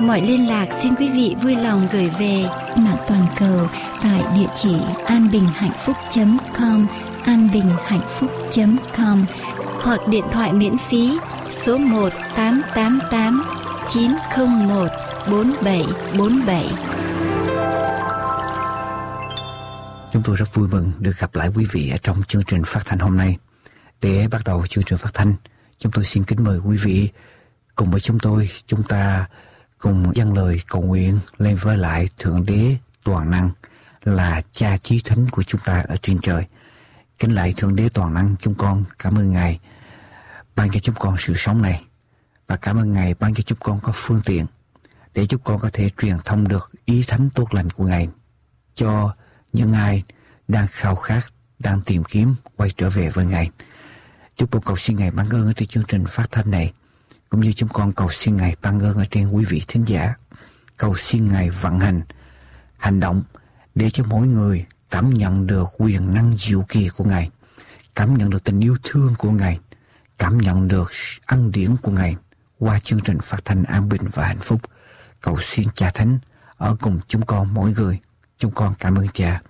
mọi liên lạc xin quý vị vui lòng gửi về mạng toàn cầu tại địa chỉ anbinhhạnhphúc.com anbinhhạnhphúc.com hoặc điện thoại miễn phí số 1 888 901 4747. Chúng tôi rất vui mừng được gặp lại quý vị ở trong chương trình phát thanh hôm nay. Để bắt đầu chương trình phát thanh, chúng tôi xin kính mời quý vị cùng với chúng tôi, chúng ta cùng dâng lời cầu nguyện lên với lại Thượng Đế Toàn Năng là cha chí thánh của chúng ta ở trên trời. Kính lại Thượng Đế Toàn Năng chúng con cảm ơn Ngài ban cho chúng con sự sống này và cảm ơn Ngài ban cho chúng con có phương tiện để chúng con có thể truyền thông được ý thánh tốt lành của Ngài cho những ai đang khao khát, đang tìm kiếm quay trở về với Ngài. Chúng con cầu xin Ngài ban ơn trên chương trình phát thanh này, cũng như chúng con cầu xin Ngài ban ơn ở trên quý vị thính giả. Cầu xin Ngài vận hành, hành động để cho mỗi người cảm nhận được quyền năng diệu kỳ của Ngài, cảm nhận được tình yêu thương của Ngài, cảm nhận được ân điển của Ngài qua chương trình phát thanh an bình và hạnh phúc. Cầu xin Cha Thánh ở cùng chúng con mỗi người. Chúng con cảm ơn Cha.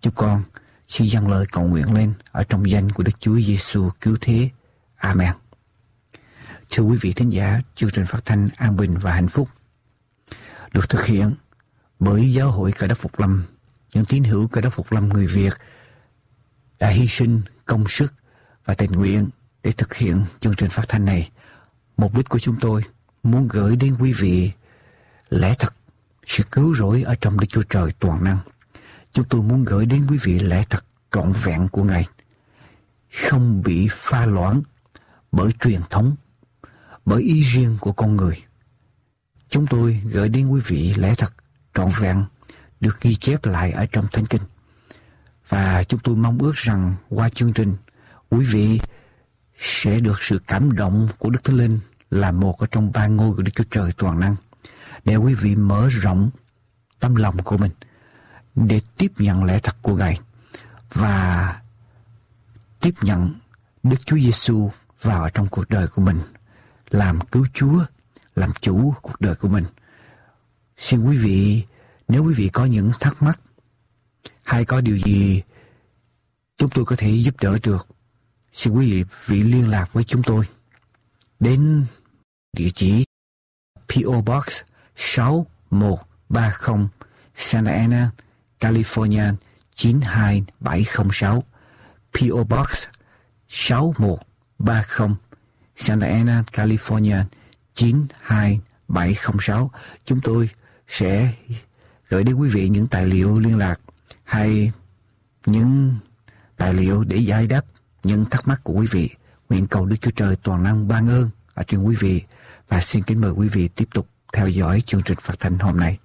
Chúng con xin dâng lời cầu nguyện lên ở trong danh của Đức Chúa Giêsu cứu thế. Amen. Thưa quý vị thính giả, chương trình phát thanh an bình và hạnh phúc được thực hiện bởi giáo hội Cờ Đốc Phục Lâm, những tín hữu Cờ Đốc Phục Lâm người Việt đã hy sinh công sức và tình nguyện để thực hiện chương trình phát thanh này. Mục đích của chúng tôi muốn gửi đến quý vị lẽ thật, sự cứu rỗi ở trong Đức Chúa Trời toàn năng. Chúng tôi muốn gửi đến quý vị lẽ thật trọn vẹn của Ngài, không bị pha loãng bởi truyền thống, bởi ý riêng của con người. Chúng tôi gửi đến quý vị lẽ thật trọn vẹn được ghi chép lại ở trong Thánh Kinh. Và chúng tôi mong ước rằng qua chương trình, quý vị sẽ được sự cảm động của Đức Thánh Linh là một ở trong ba ngôi của Đức Chúa Trời toàn năng để quý vị mở rộng tâm lòng của mình để tiếp nhận lẽ thật của Ngài và tiếp nhận Đức Chúa Giêsu vào trong cuộc đời của mình làm cứu Chúa, làm chủ cuộc đời của mình. Xin quý vị, nếu quý vị có những thắc mắc hay có điều gì chúng tôi có thể giúp đỡ được, xin quý vị liên lạc với chúng tôi đến địa chỉ PO Box 6130 Santa Ana, California 92706 PO Box 6130 Santa Ana, California 92706 Chúng tôi sẽ gửi đến quý vị những tài liệu liên lạc hay những tài liệu để giải đáp những thắc mắc của quý vị. Nguyện cầu Đức Chúa Trời toàn năng ban ơn ở trên quý vị và xin kính mời quý vị tiếp tục theo dõi chương trình phát thanh hôm nay.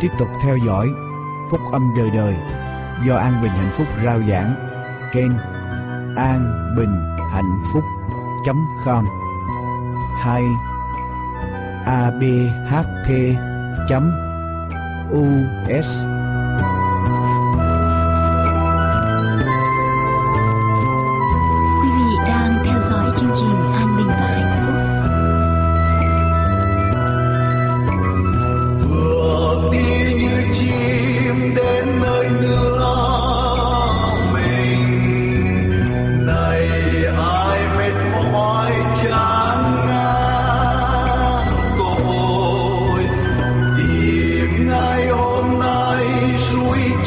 Tiếp tục theo dõi Phúc âm đời đời do An Bình Hạnh Phúc rao giảng trên an bình hạnh phúc com hay abhp us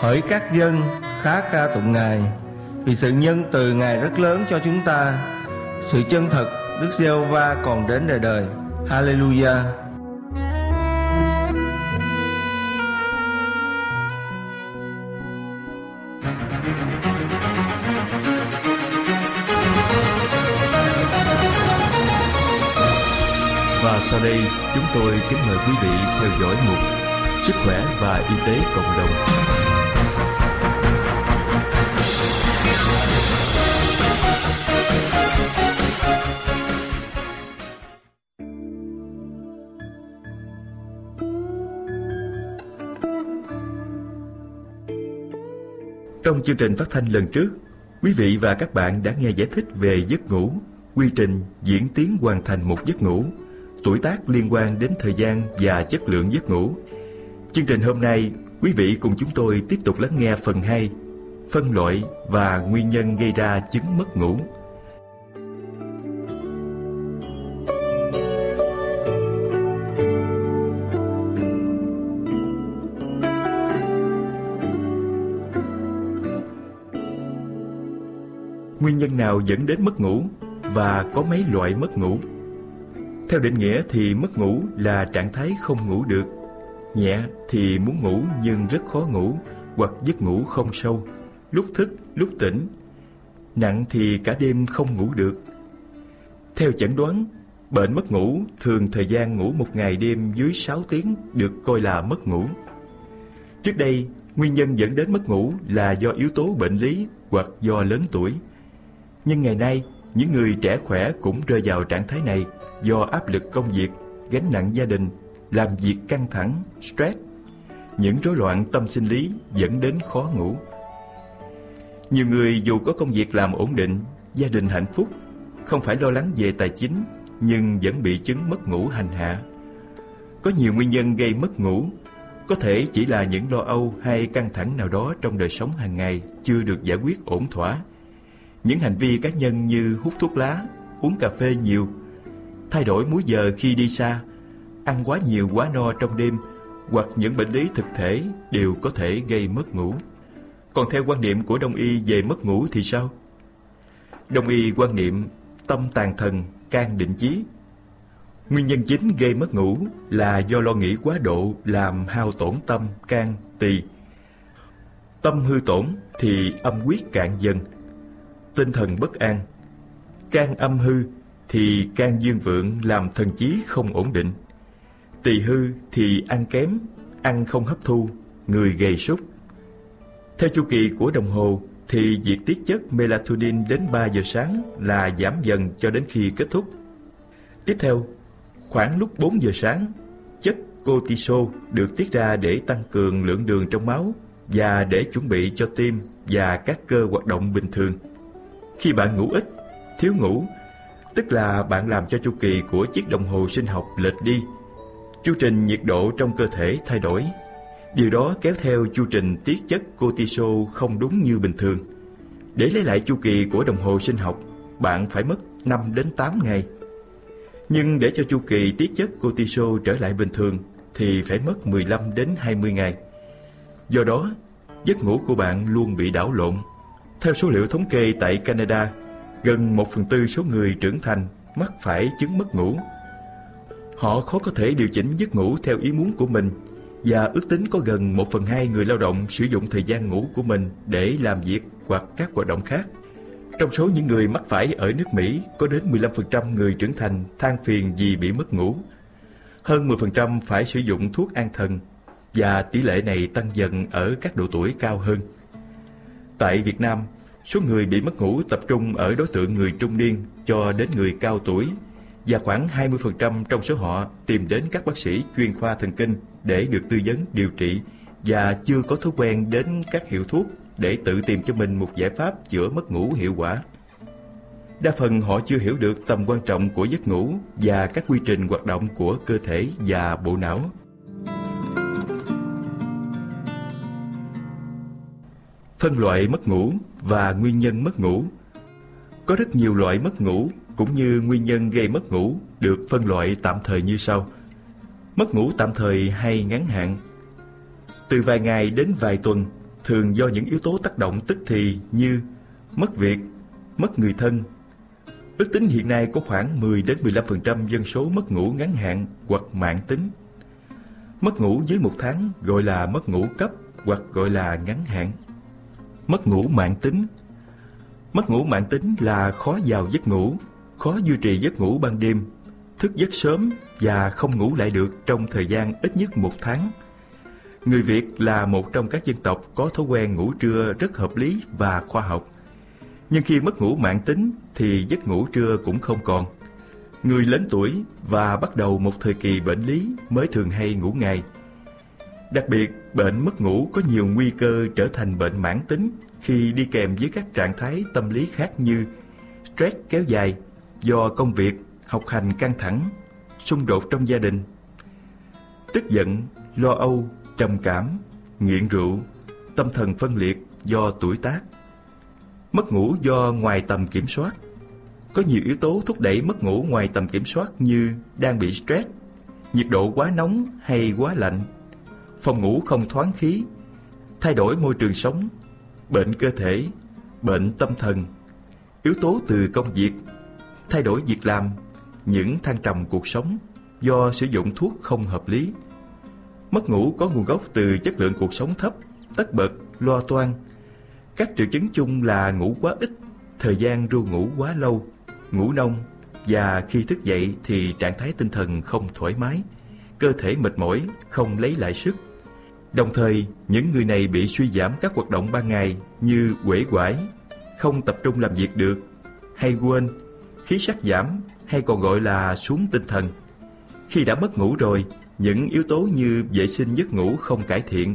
hỡi các dân, khá ca tụng Ngài. Vì sự nhân từ Ngài rất lớn cho chúng ta, Sự chân thật Đức giê va còn đến đời đời. Hallelujah. Và sau đây, chúng tôi kính mời quý vị theo dõi mục Sức khỏe và y tế cộng đồng. Trong chương trình phát thanh lần trước, quý vị và các bạn đã nghe giải thích về giấc ngủ, quy trình diễn tiến hoàn thành một giấc ngủ tuổi tác liên quan đến thời gian và chất lượng giấc ngủ. Chương trình hôm nay, quý vị cùng chúng tôi tiếp tục lắng nghe phần 2, phân loại và nguyên nhân gây ra chứng mất ngủ. Nguyên nhân nào dẫn đến mất ngủ và có mấy loại mất ngủ? Theo định nghĩa thì mất ngủ là trạng thái không ngủ được. Nhẹ thì muốn ngủ nhưng rất khó ngủ hoặc giấc ngủ không sâu, lúc thức lúc tỉnh. Nặng thì cả đêm không ngủ được. Theo chẩn đoán, bệnh mất ngủ thường thời gian ngủ một ngày đêm dưới 6 tiếng được coi là mất ngủ. Trước đây, nguyên nhân dẫn đến mất ngủ là do yếu tố bệnh lý hoặc do lớn tuổi. Nhưng ngày nay, những người trẻ khỏe cũng rơi vào trạng thái này – do áp lực công việc, gánh nặng gia đình, làm việc căng thẳng, stress, những rối loạn tâm sinh lý dẫn đến khó ngủ. Nhiều người dù có công việc làm ổn định, gia đình hạnh phúc, không phải lo lắng về tài chính nhưng vẫn bị chứng mất ngủ hành hạ. Có nhiều nguyên nhân gây mất ngủ, có thể chỉ là những lo âu hay căng thẳng nào đó trong đời sống hàng ngày chưa được giải quyết ổn thỏa. Những hành vi cá nhân như hút thuốc lá, uống cà phê nhiều, thay đổi múi giờ khi đi xa, ăn quá nhiều quá no trong đêm hoặc những bệnh lý thực thể đều có thể gây mất ngủ. Còn theo quan niệm của Đông y về mất ngủ thì sao? Đông y quan niệm tâm tàn thần, can định chí. Nguyên nhân chính gây mất ngủ là do lo nghĩ quá độ làm hao tổn tâm, can, tỳ. Tâm hư tổn thì âm quyết cạn dần, tinh thần bất an. Can âm hư thì can dương vượng làm thần trí không ổn định. Tỳ hư thì ăn kém, ăn không hấp thu, người gầy sút. Theo chu kỳ của đồng hồ thì việc tiết chất melatonin đến 3 giờ sáng là giảm dần cho đến khi kết thúc. Tiếp theo, khoảng lúc 4 giờ sáng, chất cortisol được tiết ra để tăng cường lượng đường trong máu và để chuẩn bị cho tim và các cơ hoạt động bình thường. Khi bạn ngủ ít, thiếu ngủ, tức là bạn làm cho chu kỳ của chiếc đồng hồ sinh học lệch đi. Chu trình nhiệt độ trong cơ thể thay đổi. Điều đó kéo theo chu trình tiết chất cortisol không đúng như bình thường. Để lấy lại chu kỳ của đồng hồ sinh học, bạn phải mất 5 đến 8 ngày. Nhưng để cho chu kỳ tiết chất cortisol trở lại bình thường thì phải mất 15 đến 20 ngày. Do đó, giấc ngủ của bạn luôn bị đảo lộn. Theo số liệu thống kê tại Canada, gần 1 phần tư số người trưởng thành mắc phải chứng mất ngủ. Họ khó có thể điều chỉnh giấc ngủ theo ý muốn của mình và ước tính có gần 1 phần 2 người lao động sử dụng thời gian ngủ của mình để làm việc hoặc các hoạt động khác. Trong số những người mắc phải ở nước Mỹ, có đến 15% người trưởng thành than phiền vì bị mất ngủ. Hơn 10% phải sử dụng thuốc an thần và tỷ lệ này tăng dần ở các độ tuổi cao hơn. Tại Việt Nam, số người bị mất ngủ tập trung ở đối tượng người trung niên cho đến người cao tuổi và khoảng 20% trong số họ tìm đến các bác sĩ chuyên khoa thần kinh để được tư vấn điều trị và chưa có thói quen đến các hiệu thuốc để tự tìm cho mình một giải pháp chữa mất ngủ hiệu quả. Đa phần họ chưa hiểu được tầm quan trọng của giấc ngủ và các quy trình hoạt động của cơ thể và bộ não. Phân loại mất ngủ và nguyên nhân mất ngủ Có rất nhiều loại mất ngủ cũng như nguyên nhân gây mất ngủ được phân loại tạm thời như sau. Mất ngủ tạm thời hay ngắn hạn Từ vài ngày đến vài tuần thường do những yếu tố tác động tức thì như mất việc, mất người thân. Ước tính hiện nay có khoảng 10 đến 15% dân số mất ngủ ngắn hạn hoặc mạng tính. Mất ngủ dưới một tháng gọi là mất ngủ cấp hoặc gọi là ngắn hạn. Mất ngủ mạng tính Mất ngủ mạng tính là khó vào giấc ngủ, khó duy trì giấc ngủ ban đêm, thức giấc sớm và không ngủ lại được trong thời gian ít nhất một tháng – Người Việt là một trong các dân tộc có thói quen ngủ trưa rất hợp lý và khoa học. Nhưng khi mất ngủ mạng tính thì giấc ngủ trưa cũng không còn. Người lớn tuổi và bắt đầu một thời kỳ bệnh lý mới thường hay ngủ ngày. Đặc biệt, bệnh mất ngủ có nhiều nguy cơ trở thành bệnh mãn tính khi đi kèm với các trạng thái tâm lý khác như stress kéo dài do công việc, học hành căng thẳng, xung đột trong gia đình, tức giận, lo âu trầm cảm, nghiện rượu, tâm thần phân liệt do tuổi tác, mất ngủ do ngoài tầm kiểm soát. Có nhiều yếu tố thúc đẩy mất ngủ ngoài tầm kiểm soát như đang bị stress, nhiệt độ quá nóng hay quá lạnh, phòng ngủ không thoáng khí, thay đổi môi trường sống, bệnh cơ thể, bệnh tâm thần, yếu tố từ công việc, thay đổi việc làm, những thăng trầm cuộc sống do sử dụng thuốc không hợp lý. Mất ngủ có nguồn gốc từ chất lượng cuộc sống thấp, tất bật, lo toan. Các triệu chứng chung là ngủ quá ít, thời gian ru ngủ quá lâu, ngủ nông và khi thức dậy thì trạng thái tinh thần không thoải mái, cơ thể mệt mỏi, không lấy lại sức. Đồng thời, những người này bị suy giảm các hoạt động ban ngày như quể quải, không tập trung làm việc được, hay quên, khí sắc giảm hay còn gọi là xuống tinh thần. Khi đã mất ngủ rồi những yếu tố như vệ sinh giấc ngủ không cải thiện,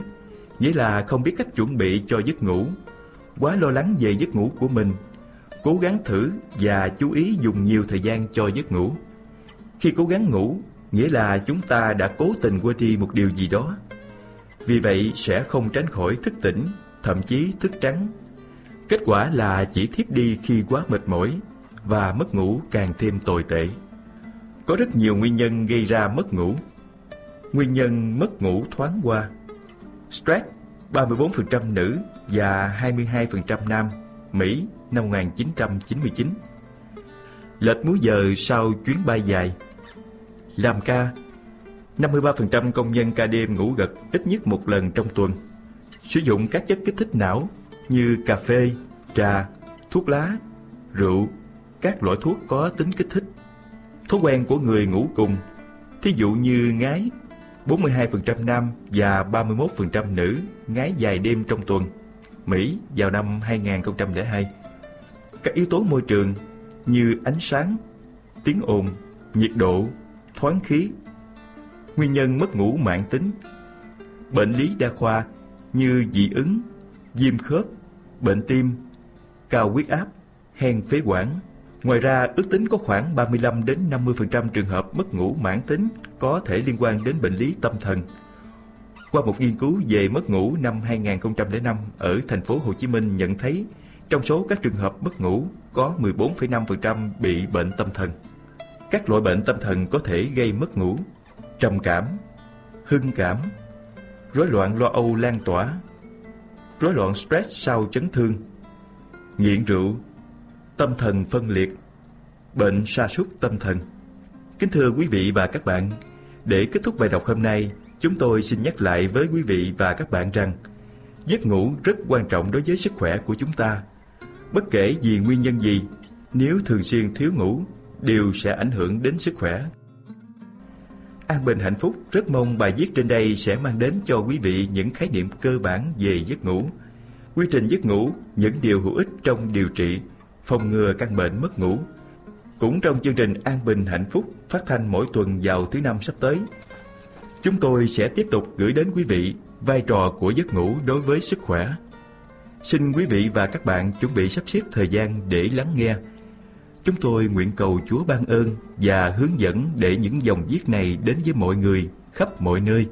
nghĩa là không biết cách chuẩn bị cho giấc ngủ, quá lo lắng về giấc ngủ của mình, cố gắng thử và chú ý dùng nhiều thời gian cho giấc ngủ. Khi cố gắng ngủ, nghĩa là chúng ta đã cố tình quên đi một điều gì đó. Vì vậy sẽ không tránh khỏi thức tỉnh, thậm chí thức trắng. Kết quả là chỉ thiếp đi khi quá mệt mỏi và mất ngủ càng thêm tồi tệ. Có rất nhiều nguyên nhân gây ra mất ngủ. Nguyên nhân mất ngủ thoáng qua. Stress 34% nữ và 22% nam, Mỹ năm 1999. Lệch múi giờ sau chuyến bay dài. Làm ca 53% công nhân ca đêm ngủ gật ít nhất một lần trong tuần. Sử dụng các chất kích thích não như cà phê, trà, thuốc lá, rượu, các loại thuốc có tính kích thích. Thói quen của người ngủ cùng, thí dụ như ngái, 42% nam và 31% nữ ngái dài đêm trong tuần, Mỹ vào năm 2002. Các yếu tố môi trường như ánh sáng, tiếng ồn, nhiệt độ, thoáng khí. Nguyên nhân mất ngủ mãn tính Bệnh lý đa khoa như dị ứng, viêm khớp, bệnh tim, cao huyết áp, hen phế quản. Ngoài ra, ước tính có khoảng 35 đến 50% trường hợp mất ngủ mãn tính có thể liên quan đến bệnh lý tâm thần. Qua một nghiên cứu về mất ngủ năm 2005 ở thành phố Hồ Chí Minh nhận thấy trong số các trường hợp mất ngủ có 14,5% bị bệnh tâm thần. Các loại bệnh tâm thần có thể gây mất ngủ, trầm cảm, hưng cảm, rối loạn lo âu lan tỏa, rối loạn stress sau chấn thương, nghiện rượu, tâm thần phân liệt, bệnh sa sút tâm thần. Kính thưa quý vị và các bạn, để kết thúc bài đọc hôm nay, chúng tôi xin nhắc lại với quý vị và các bạn rằng giấc ngủ rất quan trọng đối với sức khỏe của chúng ta. Bất kể vì nguyên nhân gì, nếu thường xuyên thiếu ngủ, đều sẽ ảnh hưởng đến sức khỏe. An Bình Hạnh Phúc rất mong bài viết trên đây sẽ mang đến cho quý vị những khái niệm cơ bản về giấc ngủ, quy trình giấc ngủ, những điều hữu ích trong điều trị, phòng ngừa căn bệnh mất ngủ. Cũng trong chương trình An Bình Hạnh Phúc phát thanh mỗi tuần vào thứ năm sắp tới, chúng tôi sẽ tiếp tục gửi đến quý vị vai trò của giấc ngủ đối với sức khỏe. Xin quý vị và các bạn chuẩn bị sắp xếp thời gian để lắng nghe. Chúng tôi nguyện cầu Chúa ban ơn và hướng dẫn để những dòng viết này đến với mọi người khắp mọi nơi.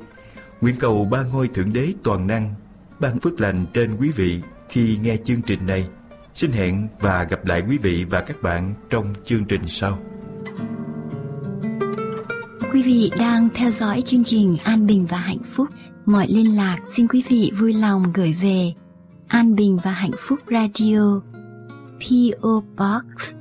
Nguyện cầu ba ngôi Thượng Đế toàn năng, ban phước lành trên quý vị khi nghe chương trình này. Xin hẹn và gặp lại quý vị và các bạn trong chương trình sau. Quý vị đang theo dõi chương trình An Bình và Hạnh Phúc. Mọi liên lạc xin quý vị vui lòng gửi về An Bình và Hạnh Phúc Radio po Box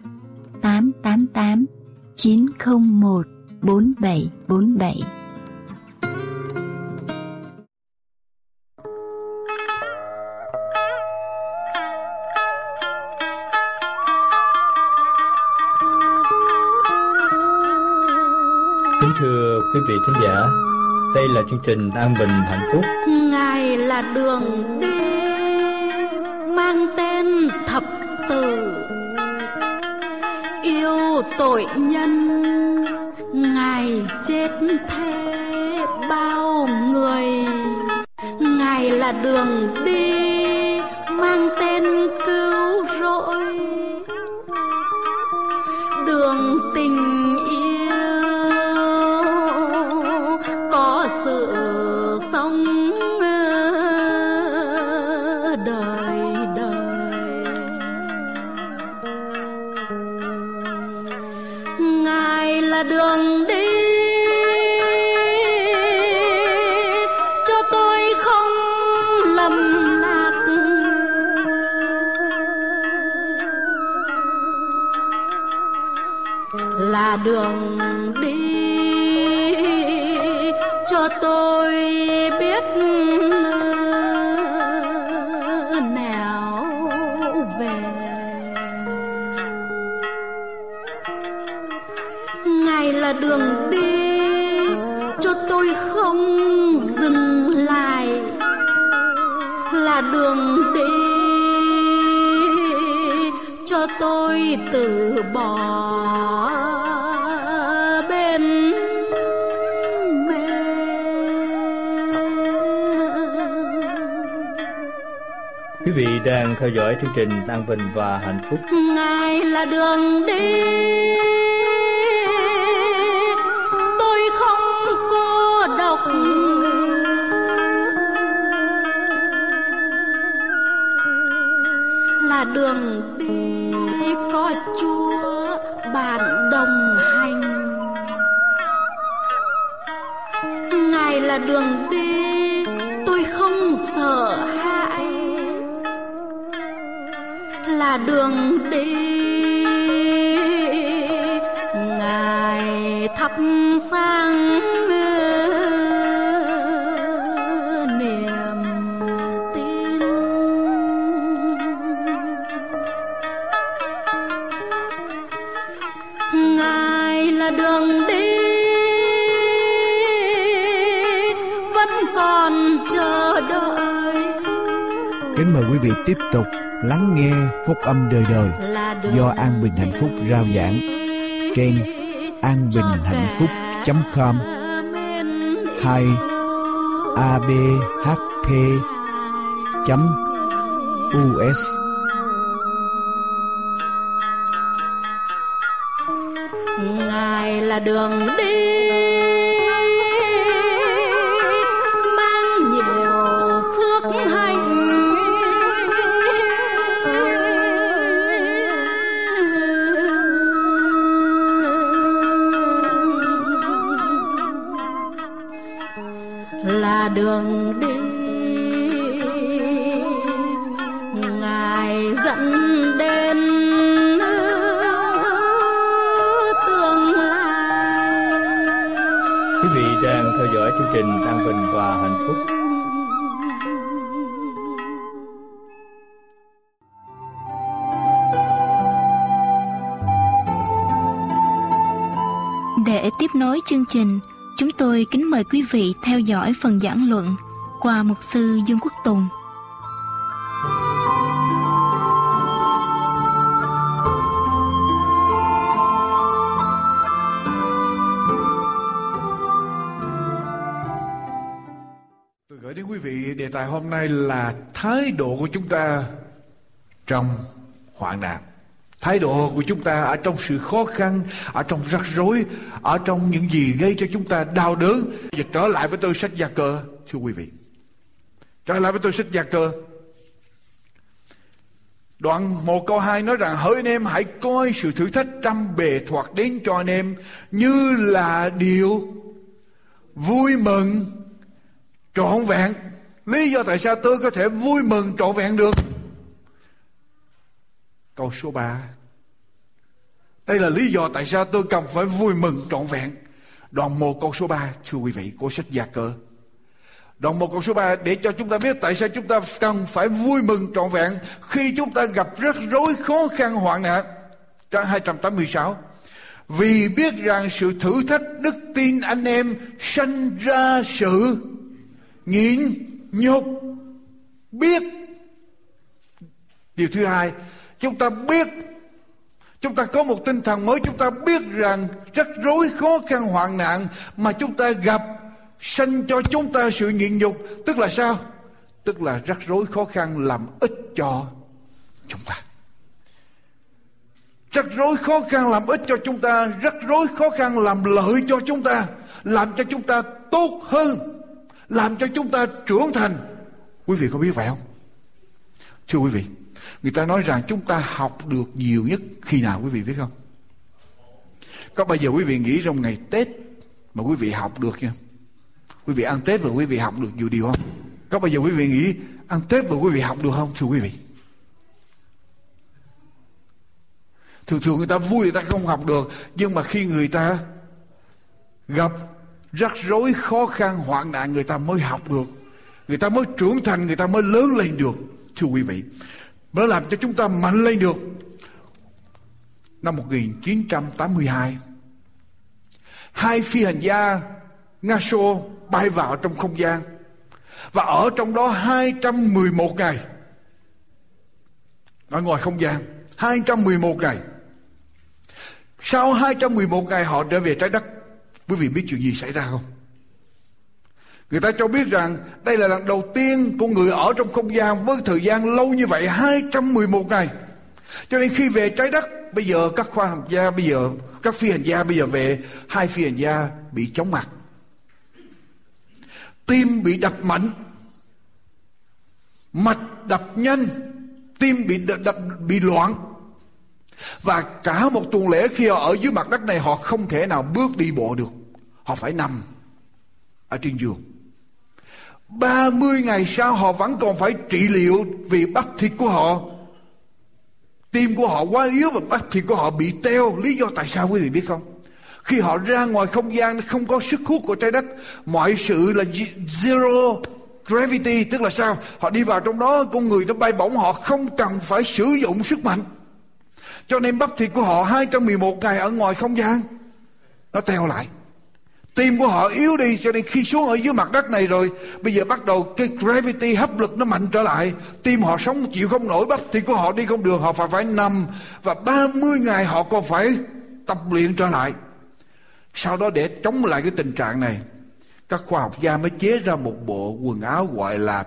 888 901 4747 Kính thưa quý vị khán giả, đây là chương trình An Bình Hạnh Phúc. Ngài là đường đi mang tên thập tử tội nhân. Ngài chết thế bao người. Ngài là đường đi mang tên Quý vị đang theo dõi chương trình An Bình và Hạnh Phúc. Ngài là đường đi. Tiếp tục lắng nghe phúc âm đời đời do An Bình Hạnh Phúc rao giảng trên anbinhhạnhphúc.com hay abhp us ngài là đường dẫn đến tương lai Quý vị đang theo dõi chương trình An Bình và Hạnh Phúc. Để tiếp nối chương trình, chúng tôi kính mời quý vị theo dõi phần giảng luận qua mục sư Dương Quốc Tùng. Hôm nay là thái độ của chúng ta trong hoạn nạn. Thái độ của chúng ta ở trong sự khó khăn, ở trong rắc rối, ở trong những gì gây cho chúng ta đau đớn. và trở lại với tôi sách gia cơ, thưa quý vị. Trở lại với tôi sách gia cơ. Đoạn 1 câu 2 nói rằng hỡi anh em hãy coi sự thử thách trăm bề thoạt đến cho anh em như là điều vui mừng trọn vẹn lý do tại sao tôi có thể vui mừng trọn vẹn được? Câu số 3 đây là lý do tại sao tôi cần phải vui mừng trọn vẹn. Đoạn 1 câu số 3 thưa quý vị, của sách gia cơ. Đoạn 1 câu số 3 để cho chúng ta biết tại sao chúng ta cần phải vui mừng trọn vẹn khi chúng ta gặp rắc rối khó khăn hoạn nạn. Trang 286 vì biết rằng sự thử thách đức tin anh em sanh ra sự nhịn nhục. Biết. Điều thứ hai, chúng ta biết. Chúng ta có một tinh thần mới, chúng ta biết rằng rắc rối, khó khăn, hoạn nạn mà chúng ta gặp sanh cho chúng ta sự nhịn nhục. Tức là sao? Tức là rắc rối, khó khăn làm ích cho chúng ta. Rắc rối, khó khăn làm ích cho chúng ta, rắc rối, khó khăn làm lợi cho chúng ta, làm cho chúng ta tốt hơn làm cho chúng ta trưởng thành. Quý vị có biết vậy không? Thưa quý vị, người ta nói rằng chúng ta học được nhiều nhất khi nào quý vị biết không? Có bao giờ quý vị nghĩ trong ngày tết mà quý vị học được chưa? Quý vị ăn tết và quý vị học được nhiều điều không? Có bao giờ quý vị nghĩ ăn tết và quý vị học được không, thưa quý vị? Thường thường người ta vui người ta không học được, nhưng mà khi người ta gặp rắc rối, khó khăn, hoạn nạn, người ta mới học được. Người ta mới trưởng thành, người ta mới lớn lên được, thưa quý vị. Nó làm cho chúng ta mạnh lên được. Năm 1982 hai phi hành gia Nga Xô bay vào trong không gian. Và ở trong đó 211 ngày. Ở ngoài không gian 211 ngày. Sau 211 ngày, họ trở về trái đất. Quý vị biết chuyện gì xảy ra không? Người ta cho biết rằng đây là lần đầu tiên con người ở trong không gian với thời gian lâu như vậy 211 ngày. Cho nên khi về trái đất bây giờ các khoa học gia bây giờ các phi hành gia bây giờ về hai phi hành gia bị chóng mặt tim bị đập mạnh mạch đập nhanh tim bị đập, đập bị loạn và cả một tuần lễ khi họ ở dưới mặt đất này họ không thể nào bước đi bộ được họ phải nằm ở trên giường 30 ngày sau họ vẫn còn phải trị liệu vì bắp thịt của họ Tim của họ quá yếu và bắp thịt của họ bị teo. Lý do tại sao quý vị biết không? Khi họ ra ngoài không gian không có sức hút của trái đất, mọi sự là zero gravity, tức là sao? Họ đi vào trong đó, con người nó bay bổng, họ không cần phải sử dụng sức mạnh. Cho nên bắp thịt của họ 211 ngày ở ngoài không gian, nó teo lại. Tim của họ yếu đi, cho nên khi xuống ở dưới mặt đất này rồi, Bây giờ bắt đầu cái gravity, hấp lực nó mạnh trở lại. Tim họ sống, chịu không nổi, bắp thì của họ đi không được Họ phải phải nằm. Và 30 ngày họ còn phải tập luyện trở lại. Sau đó để chống lại cái tình trạng này, Các khoa học gia mới chế ra một bộ quần áo gọi là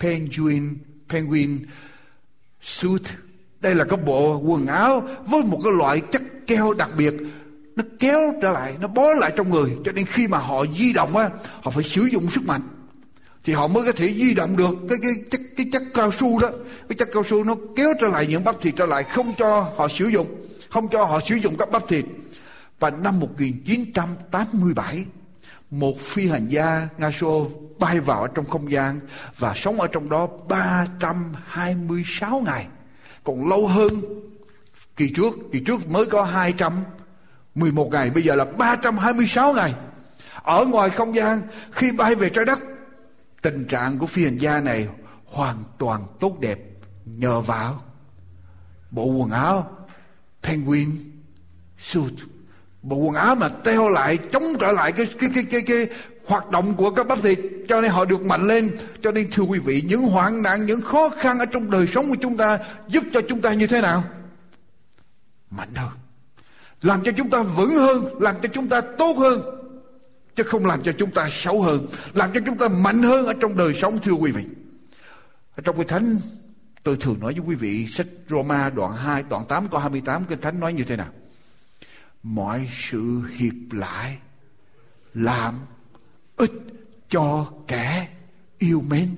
Penguin Penguin Suit. Đây là cái bộ quần áo với một cái loại chất keo đặc biệt nó kéo trở lại, nó bó lại trong người. Cho nên khi mà họ di động á, họ phải sử dụng sức mạnh. Thì họ mới có thể di động được cái cái chất cái chất cao su đó. Cái chất cao su nó kéo trở lại những bắp thịt trở lại, không cho họ sử dụng, không cho họ sử dụng các bắp thịt. Và năm 1987 một phi hành gia Nga Xô bay vào trong không gian và sống ở trong đó 326 ngày. Còn lâu hơn, kỳ trước kỳ trước mới có 200 11 ngày bây giờ là 326 ngày. Ở ngoài không gian khi bay về trái đất tình trạng của phi hành gia này hoàn toàn tốt đẹp nhờ vào bộ quần áo penguin suit. Bộ quần áo mà teo lại chống trở lại cái cái cái cái, cái hoạt động của các bắp thịt cho nên họ được mạnh lên. Cho nên thưa quý vị những hoạn nạn những khó khăn ở trong đời sống của chúng ta giúp cho chúng ta như thế nào? Mạnh hơn làm cho chúng ta vững hơn làm cho chúng ta tốt hơn chứ không làm cho chúng ta xấu hơn làm cho chúng ta mạnh hơn ở trong đời sống thưa quý vị. Ở trong cái thánh tôi thường nói với quý vị sách Roma đoạn 2 đoạn 8 câu 28 kinh thánh nói như thế nào? Mọi sự hiệp lại làm ích cho kẻ yêu mến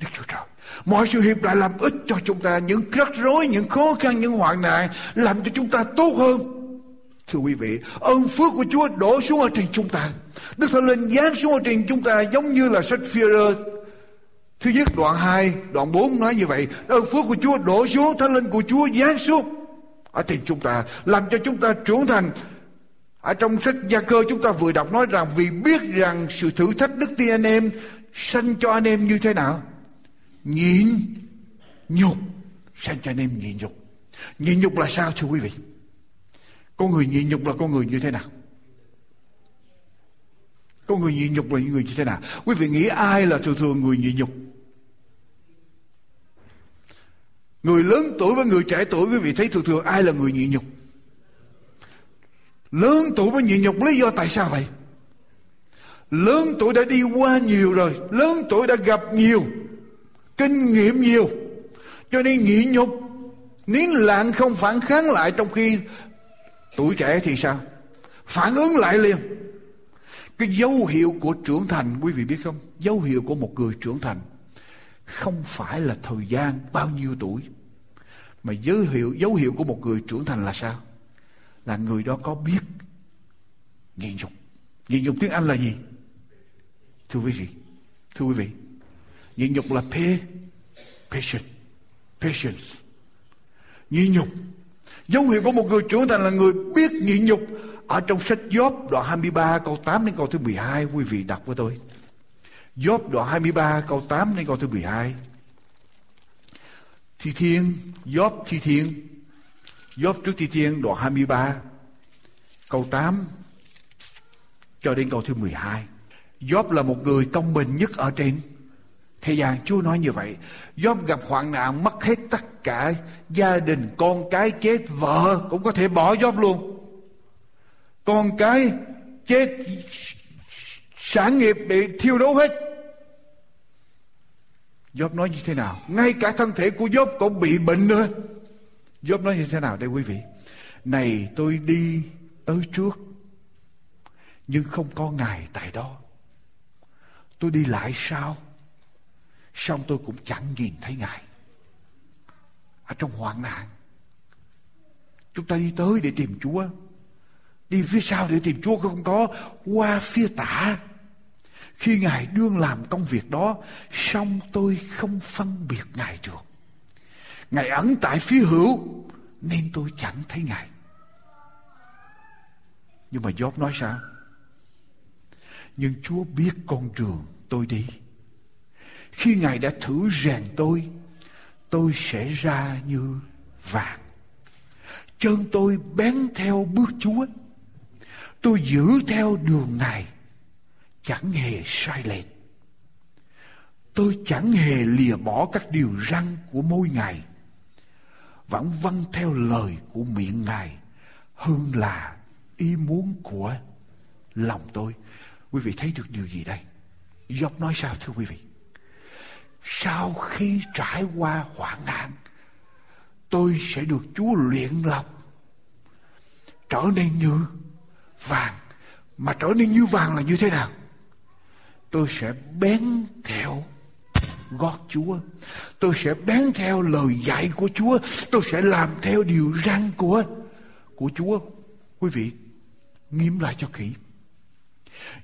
Đức Chúa Trời. Mọi sự hiệp lại làm ích cho chúng ta những rắc rối, những khó khăn, những hoạn nạn làm cho chúng ta tốt hơn. Thưa quý vị, ơn phước của Chúa đổ xuống ở trên chúng ta. Đức Thánh Linh giáng xuống ở trên chúng ta giống như là sách phi Thứ nhất đoạn 2, đoạn 4 nói như vậy. Ơn phước của Chúa đổ xuống, Thánh Linh của Chúa giáng xuống ở trên chúng ta. Làm cho chúng ta trưởng thành. Ở trong sách Gia Cơ chúng ta vừa đọc nói rằng vì biết rằng sự thử thách đức tin anh em sanh cho anh em như thế nào? Nhịn nhục. Sanh cho anh em nhịn nhục. Nhịn nhục là sao thưa quý vị? Con người nhịn nhục là con người như thế nào? Con người nhịn nhục là những người như thế nào? Quý vị nghĩ ai là thường thường người nhịn nhục? Người lớn tuổi với người trẻ tuổi, quý vị thấy thường thường ai là người nhịn nhục? Lớn tuổi với nhịn nhục, lý do tại sao vậy? Lớn tuổi đã đi qua nhiều rồi, lớn tuổi đã gặp nhiều, kinh nghiệm nhiều. Cho nên nhịn nhục, nín lặng không phản kháng lại trong khi Tuổi trẻ thì sao? Phản ứng lại liền. Cái dấu hiệu của trưởng thành quý vị biết không? Dấu hiệu của một người trưởng thành không phải là thời gian bao nhiêu tuổi mà dấu hiệu dấu hiệu của một người trưởng thành là sao? Là người đó có biết nhịn nhục. Nhịn nhục tiếng Anh là gì? Thưa quý vị, thưa quý vị, nhịn nhục là pa, patience, patience. Nhịn nhục Dấu hiệu của một người trưởng thành là người biết nhịn nhục. Ở trong sách Job đoạn 23 câu 8 đến câu thứ 12 quý vị đọc với tôi. Job đoạn 23 câu 8 đến câu thứ 12. Thi Thiên, Job Thi Thiên. Job trước Thi Thiên đoạn 23 câu 8 cho đến câu thứ 12. Job là một người công bình nhất ở trên Thế gian Chúa nói như vậy Job gặp hoạn nạn mất hết tất cả Gia đình, con cái, chết Vợ cũng có thể bỏ Job luôn Con cái chết, Sản nghiệp bị thiêu đốt hết Job nói như thế nào? Ngay cả thân thể của Job cũng bị bệnh nữa. Job nói như thế nào đây quý vị? Này, tôi đi tới trước, nhưng không có ngài tại đó. Tôi đi lại sao xong tôi cũng chẳng nhìn thấy ngài. Ở trong hoạn nạn chúng ta đi tới để tìm Chúa. Đi phía sau để tìm Chúa không có qua phía tả khi Ngài đương làm công việc đó, xong tôi không phân biệt Ngài được. Ngài ẩn tại phía hữu, nên tôi chẳng thấy Ngài. Nhưng mà Job nói sao? Nhưng Chúa biết con đường tôi đi. Khi Ngài đã thử rèn tôi, tôi sẽ ra như vàng. Chân tôi bén theo bước Chúa. Tôi giữ theo đường Ngài chẳng hề sai lệch. Tôi chẳng hề lìa bỏ các điều răn của môi Ngài, vẫn vâng theo lời của miệng Ngài hơn là ý muốn của lòng tôi. Quý vị thấy được điều gì đây? Job nói sao thưa quý vị? Sau khi trải qua hoạn nạn, tôi sẽ được Chúa luyện lọc trở nên như vàng. Mà trở nên như vàng là như thế nào? tôi sẽ bén theo gót Chúa. Tôi sẽ bén theo lời dạy của Chúa. Tôi sẽ làm theo điều răn của của Chúa. Quý vị, nghiêm lại cho kỹ.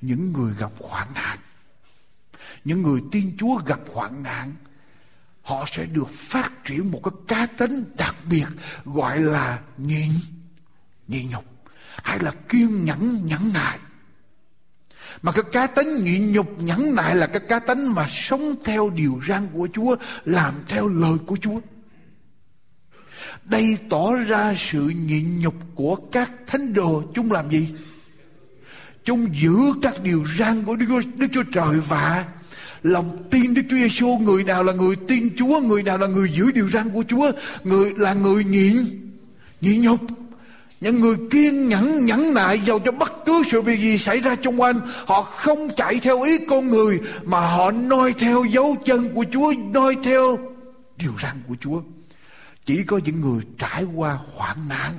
Những người gặp hoạn nạn, những người tin Chúa gặp hoạn nạn, họ sẽ được phát triển một cái cá tính đặc biệt gọi là nhịn, nhịn nhục hay là kiên nhẫn nhẫn nại mà cái cá tính nhịn nhục nhẫn nại là cái cá tính mà sống theo điều răn của Chúa, làm theo lời của Chúa. Đây tỏ ra sự nhịn nhục của các thánh đồ chúng làm gì? Chúng giữ các điều răn của Đức Chúa, Đức Chúa Trời và lòng tin Đức Chúa Giêsu người nào là người tin Chúa, người nào là người giữ điều răn của Chúa, người là người nhịn nhịn nhục. Những người kiên nhẫn nhẫn nại dầu cho bất cứ sự việc gì xảy ra trong quanh họ không chạy theo ý con người mà họ noi theo dấu chân của chúa noi theo điều răn của chúa. Chỉ có những người trải qua hoạn nạn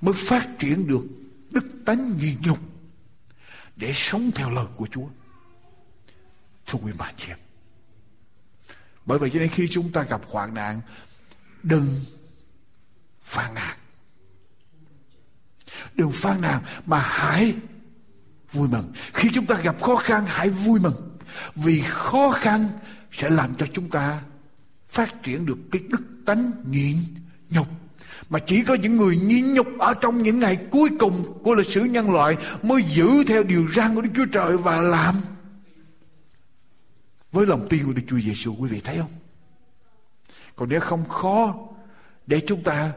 mới phát triển được đức tánh nhịn nhục để sống theo lời của chúa thưa quý bà chị em. Bởi vậy cho nên khi chúng ta gặp hoạn nạn, đừng phàn nàn. Đừng phàn nàn mà hãy vui mừng. Khi chúng ta gặp khó khăn, hãy vui mừng. Vì khó khăn sẽ làm cho chúng ta phát triển được cái đức tánh nhịn nhục. Mà chỉ có những người nhịn nhục ở trong những ngày cuối cùng của lịch sử nhân loại mới giữ theo điều răn của Đức Chúa Trời và làm với lòng tin của Đức Chúa Giêsu quý vị thấy không? Còn nếu không, khó để chúng ta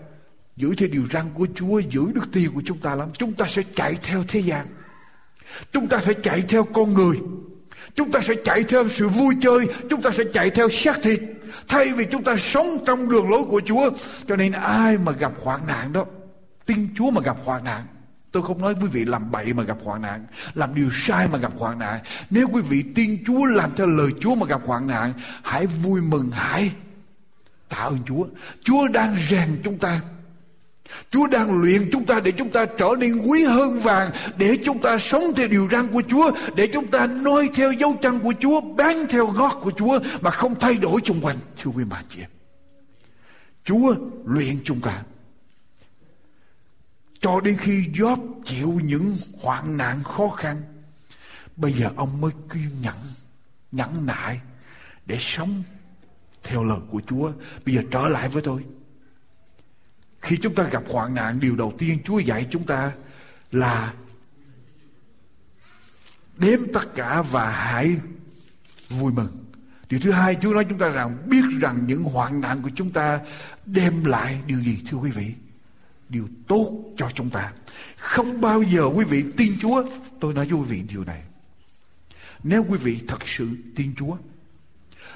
giữ theo điều răn của Chúa, giữ đức tin của chúng ta lắm, chúng ta sẽ chạy theo thế gian. Chúng ta sẽ chạy theo con người. Chúng ta sẽ chạy theo sự vui chơi. Chúng ta sẽ chạy theo xác thịt. Thay vì chúng ta sống trong đường lối của Chúa, cho nên ai mà gặp hoạn nạn đó, tin Chúa mà gặp hoạn nạn Tôi không nói quý vị làm bậy mà gặp hoạn nạn Làm điều sai mà gặp hoạn nạn Nếu quý vị tin Chúa làm theo lời Chúa mà gặp hoạn nạn Hãy vui mừng hãy Tạ ơn Chúa Chúa đang rèn chúng ta Chúa đang luyện chúng ta để chúng ta trở nên quý hơn vàng, để chúng ta sống theo điều răn của Chúa, để chúng ta noi theo dấu chân của Chúa, bán theo gót của Chúa mà không thay đổi xung quanh. Thưa quý bà chị em, Chúa luyện chúng ta. Cho đến khi Job chịu những hoạn nạn khó khăn, bây giờ ông mới kiên nhẫn, nhẫn nại để sống theo lời của Chúa. Bây giờ trở lại với tôi. Khi chúng ta gặp hoạn nạn, điều đầu tiên Chúa dạy chúng ta là đếm tất cả và hãy vui mừng. Điều thứ hai Chúa nói chúng ta rằng biết rằng những hoạn nạn của chúng ta đem lại điều gì thưa quý vị? Điều tốt cho chúng ta. Không bao giờ quý vị tin Chúa. Tôi nói với quý vị điều này. Nếu quý vị thật sự tin Chúa.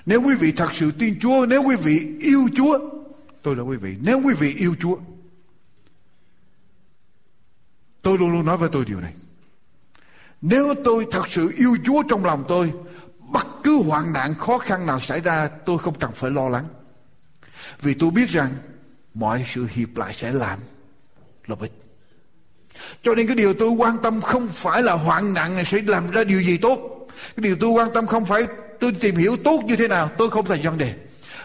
Nếu quý vị thật sự tin Chúa. Nếu quý vị yêu Chúa Tôi nói quý vị, nếu quý vị yêu Chúa, tôi luôn luôn nói với tôi điều này. Nếu tôi thật sự yêu Chúa trong lòng tôi, bất cứ hoạn nạn khó khăn nào xảy ra tôi không cần phải lo lắng vì tôi biết rằng mọi sự hiệp lại sẽ làm lợi ích cho nên cái điều tôi quan tâm không phải là hoạn nạn này sẽ làm ra điều gì tốt. Cái điều tôi quan tâm không phải tôi tìm hiểu tốt như thế nào, tôi không thành vấn đề.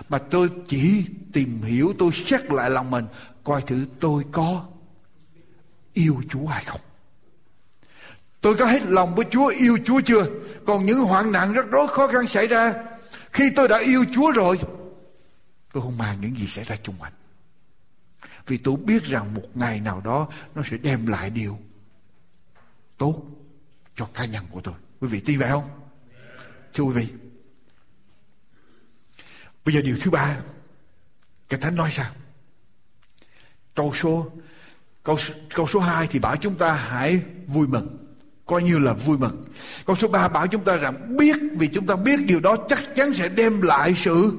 Mà tôi chỉ tìm hiểu, tôi xét lại lòng mình, coi thử tôi có yêu Chúa hay không. Tôi có hết lòng với Chúa, yêu Chúa chưa? Còn những hoạn nạn rất rối khó khăn xảy ra, khi tôi đã yêu Chúa rồi, tôi không màng những gì xảy ra chung quanh vì tôi biết rằng một ngày nào đó nó sẽ đem lại điều tốt cho cá nhân của tôi. Quý vị tin vậy không? Thưa quý vị, bây giờ điều thứ ba cái thánh nói sao? Câu số, câu câu số 2 thì bảo chúng ta hãy vui mừng. Coi như là vui mừng? Câu số 3 bảo chúng ta rằng biết, vì chúng ta biết điều đó chắc chắn sẽ đem lại sự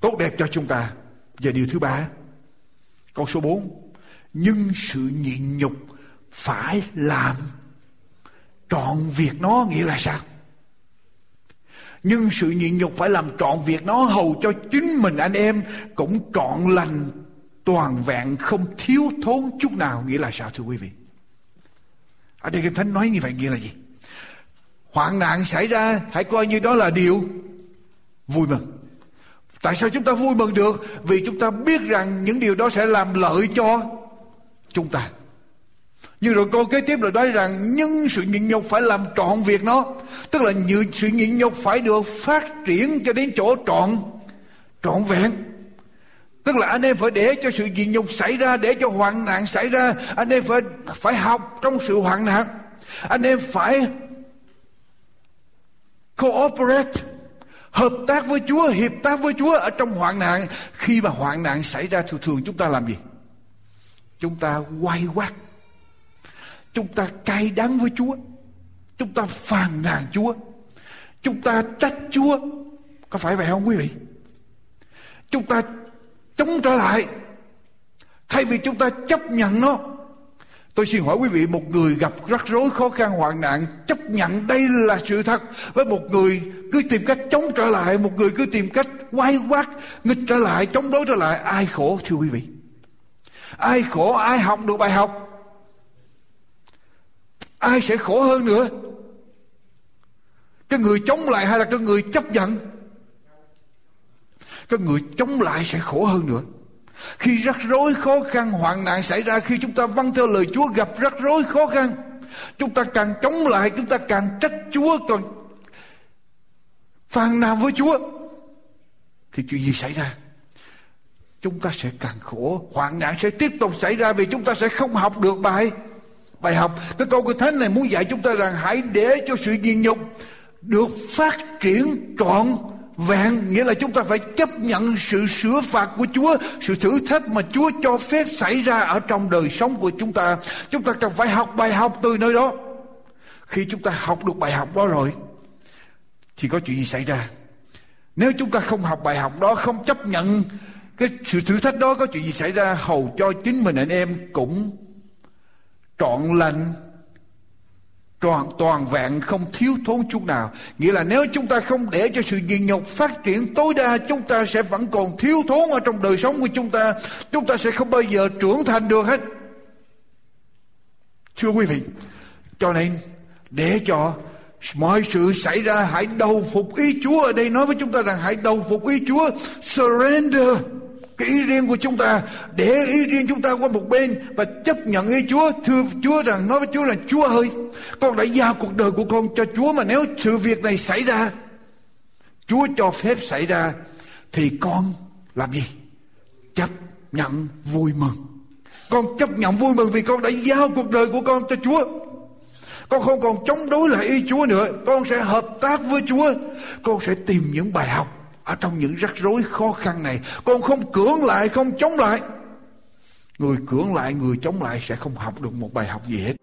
tốt đẹp cho chúng ta và điều thứ ba câu số 4 nhưng sự nhịn nhục phải làm trọn việc nó, nghĩa là sao? Nhưng sự nhịn nhục phải làm trọn việc nó, hầu cho chính mình anh em cũng trọn lành, toàn vẹn, không thiếu thốn chút nào, nghĩa là sao thưa quý vị? Ở đây kinh thánh nói như vậy nghĩa là gì? Hoạn nạn xảy ra, hãy coi như đó là điều vui mừng tại sao chúng ta vui mừng được? Vì chúng ta biết rằng những điều đó sẽ làm lợi cho chúng ta. Nhưng rồi câu kế tiếp là nói rằng nhưng sự nhịn nhục phải làm trọn việc nó. Tức là như sự nhịn nhục phải được phát triển cho đến chỗ trọn trọn vẹn. Tức là anh em phải để cho sự nhịn nhục xảy ra, để cho hoạn nạn xảy ra. Anh em phải phải học trong sự hoạn nạn. Anh em phải cooperate hợp tác với Chúa, hiệp tác với Chúa ở trong hoạn nạn. Khi mà hoạn nạn xảy ra, thường thường chúng ta làm gì? Chúng ta quay quát chúng ta cay đắng với Chúa. Chúng ta phàn nàn Chúa. Chúng ta trách Chúa. Có phải vậy không quý vị? Chúng ta chống trở lại. Thay vì chúng ta chấp nhận nó tôi xin hỏi quý vị, một người gặp rắc rối khó khăn, hoạn nạn, chấp nhận đây là sự thật. Với một người cứ tìm cách chống trở lại, một người cứ tìm cách quay quát, nghịch trở lại, chống đối trở lại, ai khổ, thưa quý vị? Ai khổ, ai học được bài học? Ai sẽ khổ hơn nữa? Cái người chống lại hay là cái người chấp nhận? Cái người chống lại sẽ khổ hơn nữa khi rắc rối khó khăn, hoạn nạn xảy ra khi chúng ta vâng theo lời Chúa gặp rắc rối khó khăn. Chúng ta càng chống lại, chúng ta càng trách Chúa còn phàn nàn với Chúa. Thì chuyện gì xảy ra, chúng ta sẽ càng khổ, hoạn nạn sẽ tiếp tục xảy ra vì chúng ta sẽ không học được bài bài học. Cái câu kinh thánh này muốn dạy chúng ta rằng hãy để cho sự nhịn nhục được phát triển trọn vẹn nghĩa là chúng ta phải chấp nhận sự sửa phạt của Chúa, sự thử thách mà Chúa cho phép xảy ra ở trong đời sống của chúng ta. Chúng ta cần phải học bài học từ nơi đó. Khi chúng ta học được bài học đó rồi thì có chuyện gì xảy ra? Nếu chúng ta không học bài học đó, không chấp nhận cái sự thử thách đó có chuyện gì xảy ra hầu cho chính mình anh em cũng trọn lành toàn toàn vẹn, không thiếu thốn chút nào. Nghĩa là nếu chúng ta không để cho sự nhịn nhục phát triển tối đa, chúng ta sẽ vẫn còn thiếu thốn ở trong đời sống của chúng ta. Chúng ta sẽ không bao giờ trưởng thành được hết. Thưa quý vị, cho nên để cho mọi sự xảy ra, hãy đầu phục ý Chúa. Ở đây nói với chúng ta rằng, hãy đầu phục ý Chúa. Surrender cái ý riêng của chúng ta. Để ý riêng chúng ta qua một bên và chấp nhận ý Chúa, thưa Chúa rằng, nói với Chúa rằng Chúa ơi, con đã giao cuộc đời của con cho Chúa mà nếu sự việc này xảy ra, Chúa cho phép xảy ra, thì con làm gì? Chấp nhận vui mừng. Con chấp nhận vui mừng vì con đã giao cuộc đời của con cho Chúa. Con không còn chống đối lại ý Chúa nữa. Con sẽ hợp tác với Chúa. Con sẽ tìm những bài học ở trong những rắc rối khó khăn này con không cưỡng lại không chống lại. Người cưỡng lại người chống lại sẽ không học được một bài học gì hết.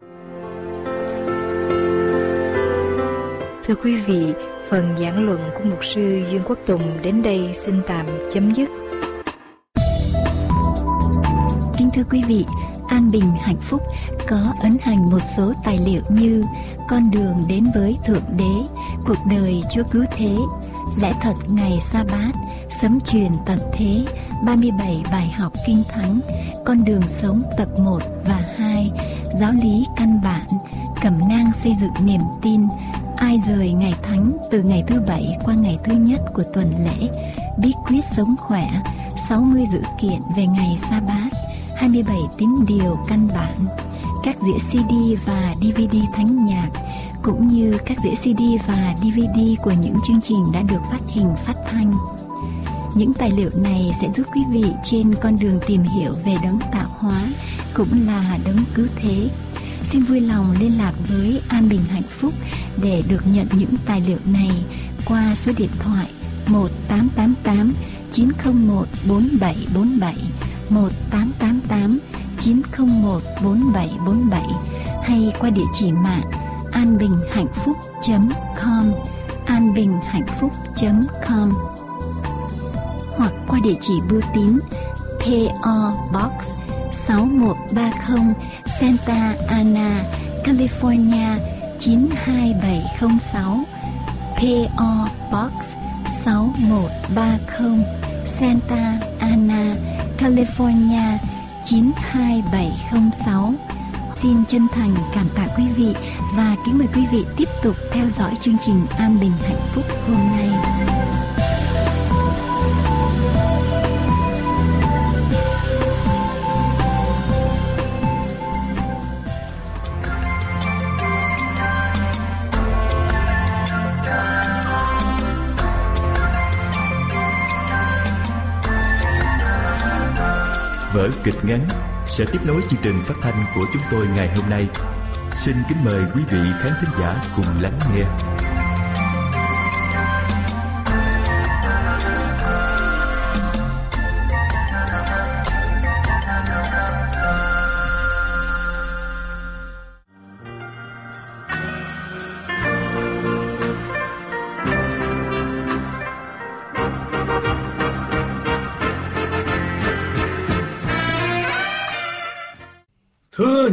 Thưa quý vị phần giảng luận của mục sư dương quốc tùng đến đây xin tạm chấm dứt. Kính thưa quý vị An Bình Hạnh Phúc có ấn hành một số tài liệu như Con đường đến với Thượng Đế, Cuộc đời Chúa Cứu Thế, Lẽ thật ngày sa bát, Sấm truyền tận thế, 37 bài học kinh thánh, Con đường sống tập 1 và 2, Giáo lý căn bản, Cẩm nang xây dựng niềm tin, Ai rời ngày thánh từ ngày thứ bảy qua ngày thứ nhất của tuần lễ, Bí quyết sống khỏe, 60 dữ kiện về ngày sa bát, 27 tín điều căn bản, các đĩa CD và DVD thánh nhạc, cũng như các đĩa CD và DVD của những chương trình đã được phát hình phát thanh. Những tài liệu này sẽ giúp quý vị trên con đường tìm hiểu về đấng tạo hóa, cũng là đấng cứu thế. Xin vui lòng liên lạc với An Bình Hạnh Phúc để được nhận những tài liệu này qua số điện thoại 1888 901 4747 1888 901 4747 hay qua địa chỉ mạng anbinhhạnhphúc.com anbinhhạnhphúc.com hoặc qua địa chỉ bưu tín PO Box 6130 Santa Ana, California 92706 PO Box 6130 Santa Ana, California 92706. Xin chân thành cảm tạ quý vị và kính mời quý vị tiếp tục theo dõi chương trình An Bình Hạnh Phúc hôm nay. Vở kịch ngắn sẽ tiếp nối chương trình phát thanh của chúng tôi ngày hôm nay. Xin kính mời quý vị khán thính giả cùng lắng nghe.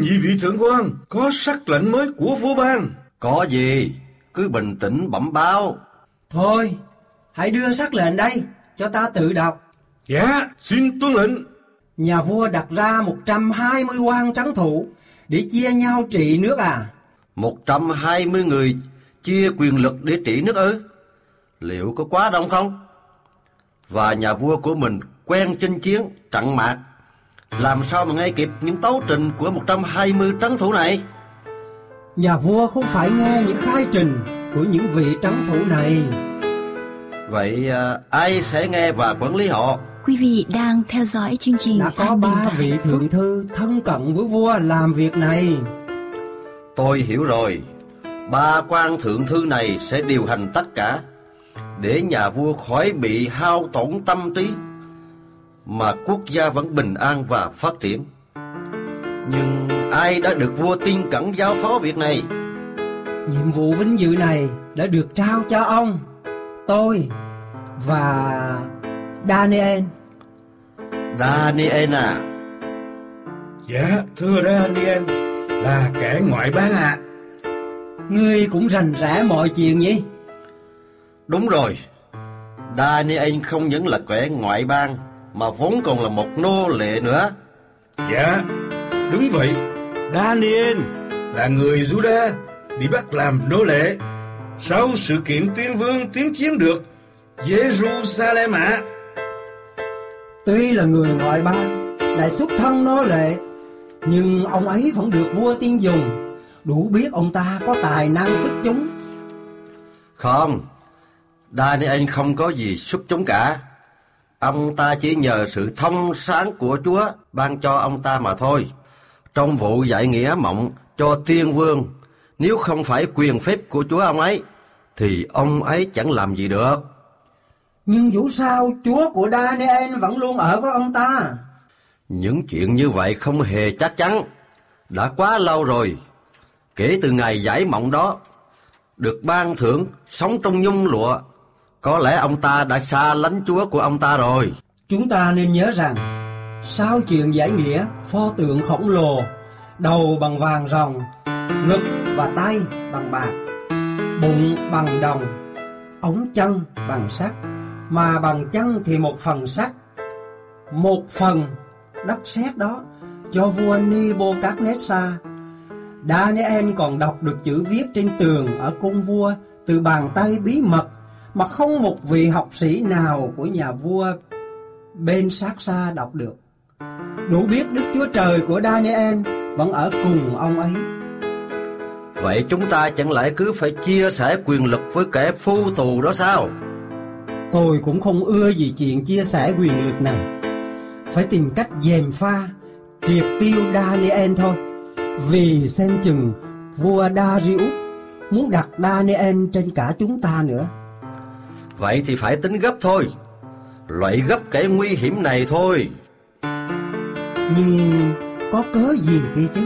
Nhị vị thượng quan, có sắc lệnh mới của vua ban. Có gì, cứ bình tĩnh bẩm báo. Thôi, hãy đưa sắc lệnh đây, cho ta tự đọc. Dạ, xin tuân lệnh. Nhà vua đặt ra 120 quan trấn thủ để chia nhau trị nước à? 120 người chia quyền lực để trị nước ư? Liệu có quá đông không? Và nhà vua của mình quen chinh chiến, trận mạc. Làm sao mà nghe kịp những tấu trình của 120 trấn thủ này? Nhà vua không phải nghe những khai trình của những vị trấn thủ này. Vậy à, ai sẽ nghe và quản lý họ? Quý vị đang theo dõi chương trình Đã có ba vị thượng thư thân cận với vua làm việc này. Tôi hiểu rồi. Ba quan thượng thư này sẽ điều hành tất cả để nhà vua khỏi bị hao tổn tâm trí mà quốc gia vẫn bình an và phát triển. Nhưng ai đã được vua tin cẩn giao phó việc này? Nhiệm vụ vinh dự này đã được trao cho ông, tôi và Daniel. Daniel à, Dạ, thưa Daniel, là kẻ ngoại bang ạ. Ngươi cũng rành rẽ mọi chuyện nhỉ? đúng rồi. Daniel không những là kẻ ngoại bang mà vốn còn là một nô lệ nữa. Dạ, đúng vậy. Daniel là người Juda bị bắt làm nô lệ. Sau sự kiện tiên vương tiến chiếm được Jerusalem ạ. Tuy là người ngoại bang, lại xuất thân nô lệ, nhưng ông ấy vẫn được vua tiên dùng, đủ biết ông ta có tài năng xuất chúng. Không, Daniel không có gì xuất chúng cả. Ông ta chỉ nhờ sự thông sáng của Chúa ban cho ông ta mà thôi. Trong vụ dạy nghĩa mộng cho tiên vương, nếu không phải quyền phép của Chúa ông ấy, thì ông ấy chẳng làm gì được. Nhưng dù sao, Chúa của Daniel vẫn luôn ở với ông ta. Những chuyện như vậy không hề chắc chắn. Đã quá lâu rồi. Kể từ ngày giải mộng đó, được ban thưởng sống trong nhung lụa, có lẽ ông ta đã xa lánh Chúa của ông ta rồi. Chúng ta nên nhớ rằng, Sau chuyện giải nghĩa, pho tượng khổng lồ, đầu bằng vàng ròng, ngực và tay bằng bạc, bụng bằng đồng, ống chân bằng sắt, mà bằng chân thì một phần sắt, một phần đất sét đó cho vua Nebuchadnezzar. Daniel còn đọc được chữ viết trên tường ở cung vua từ bàn tay bí mật mà không một vị học sĩ nào của nhà vua bên sát xa đọc được. Đủ biết Đức Chúa Trời của Daniel vẫn ở cùng ông ấy. Vậy chúng ta chẳng lẽ cứ phải chia sẻ quyền lực với kẻ phu tù đó sao? Tôi cũng không ưa gì chuyện chia sẻ quyền lực này. Phải tìm cách dèm pha, triệt tiêu Daniel thôi. Vì xem chừng vua Darius muốn đặt Daniel trên cả chúng ta nữa. Vậy thì phải tính gấp thôi. Loại gấp kẻ nguy hiểm này thôi. Nhưng có cớ gì kia chứ?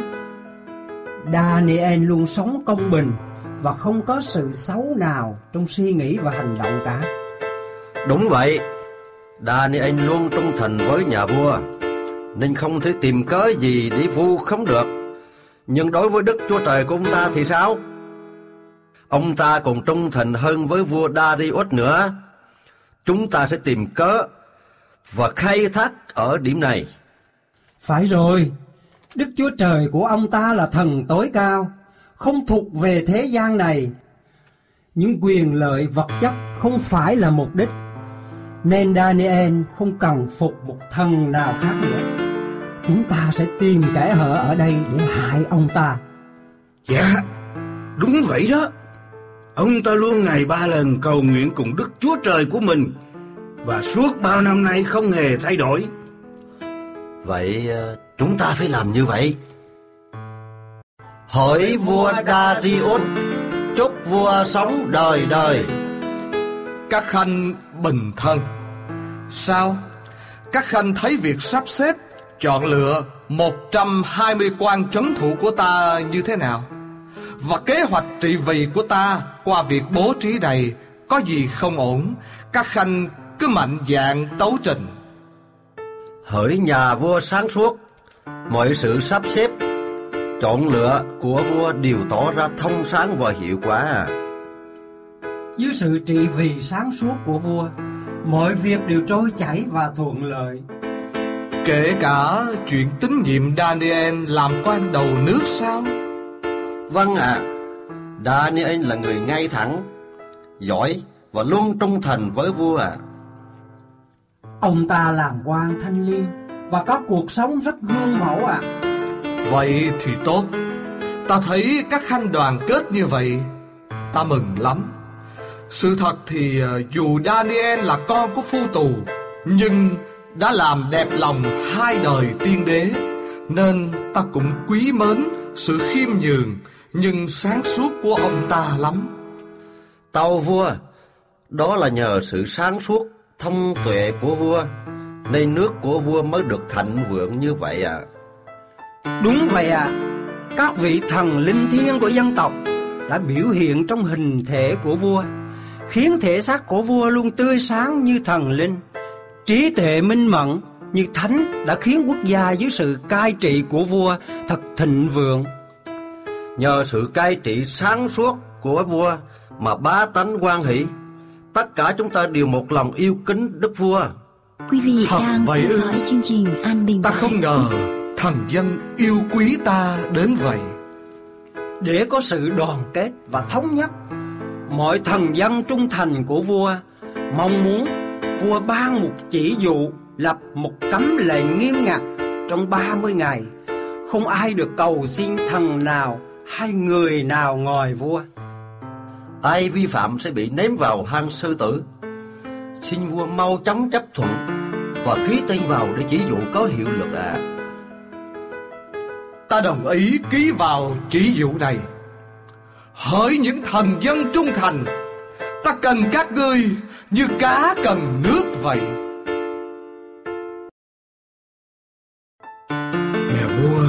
Daniel luôn sống công bình và không có sự xấu nào trong suy nghĩ và hành động cả. Đúng vậy, Daniel luôn trung thành với nhà vua, nên không thể tìm cớ gì để vu khống được. Nhưng đối với Đức Chúa Trời của ông ta thì sao? Ông ta còn trung thành hơn với vua Darius nữa. Chúng ta sẽ tìm cớ và khai thác ở điểm này. Phải rồi, Đức Chúa Trời của ông ta là thần tối cao, không thuộc về thế gian này. Những quyền lợi vật chất không phải là mục đích, nên Daniel không cần phục một thần nào khác nữa. Chúng ta sẽ tìm kẻ hở ở đây để hại ông ta. Dạ, đúng vậy đó. Ông ta luôn ngày ba lần cầu nguyện cùng Đức Chúa Trời của mình và suốt bao năm nay không hề thay đổi. Vậy ờ, chúng ta phải làm như vậy. Hỏi vua Darius, chúc vua sống đời đời. Các khanh bình thân. Sao? Các khanh thấy việc sắp xếp, chọn lựa 120 quan trấn thủ của ta như thế nào? Và kế hoạch trị vì của ta qua việc bố trí này có gì không ổn, các khanh cứ mạnh dạn tấu trình. Hỡi nhà vua sáng suốt, mọi sự sắp xếp, chọn lựa của vua đều tỏ ra thông sáng và hiệu quả. Dưới sự trị vì sáng suốt của vua, mọi việc đều trôi chảy và thuận lợi. Kể cả chuyện tín nhiệm Daniel làm quan đầu nước sao? Vâng ạ, à, Daniel là người ngay thẳng, giỏi và luôn trung thành với vua ạ. À. Ông ta làm quan thanh liêm và có cuộc sống rất gương mẫu ạ. À. Vậy thì tốt. Ta thấy các khanh đoàn kết như vậy, ta mừng lắm. Sự thật thì ờ, dù Daniel là con của phu tù, nhưng đã làm đẹp lòng hai đời tiên đế, nên ta cũng quý mến sự khiêm nhường nhưng sáng suốt của ông ta lắm. Tâu vua, đó là nhờ sự sáng suốt, thông tuệ của vua, nên nước của vua mới được thịnh vượng như vậy à. Đúng vậy à, các vị thần linh thiêng của dân tộc đã biểu hiện trong hình thể của vua, khiến thể xác của vua luôn tươi sáng như thần linh, trí tuệ minh mẫn như thánh đã khiến quốc gia dưới sự cai trị của vua thật thịnh vượng. Nhờ sự cai trị sáng suốt của vua mà bá tánh quan hỷ, tất cả chúng ta đều một lòng yêu kính đức vua. Quý vị Thật đang vậy theo dõi chương trình An Bình Ta không ngờ thần dân yêu quý ta đến vậy. Để có sự đoàn kết và thống nhất, mọi thần dân trung thành của vua mong muốn vua ban một chỉ dụ lập một cấm lệnh nghiêm ngặt trong 30 ngày. Không ai được cầu xin thần nào hay người nào ngoài vua. Ai vi phạm sẽ bị ném vào hang sư tử. Xin vua mau chóng chấp thuận và ký tên vào để chỉ dụ có hiệu lực ạ. À. Ta đồng ý ký vào chỉ dụ này. Hỡi những thần dân trung thành, ta cần các ngươi như cá cần nước vậy. Nhà vua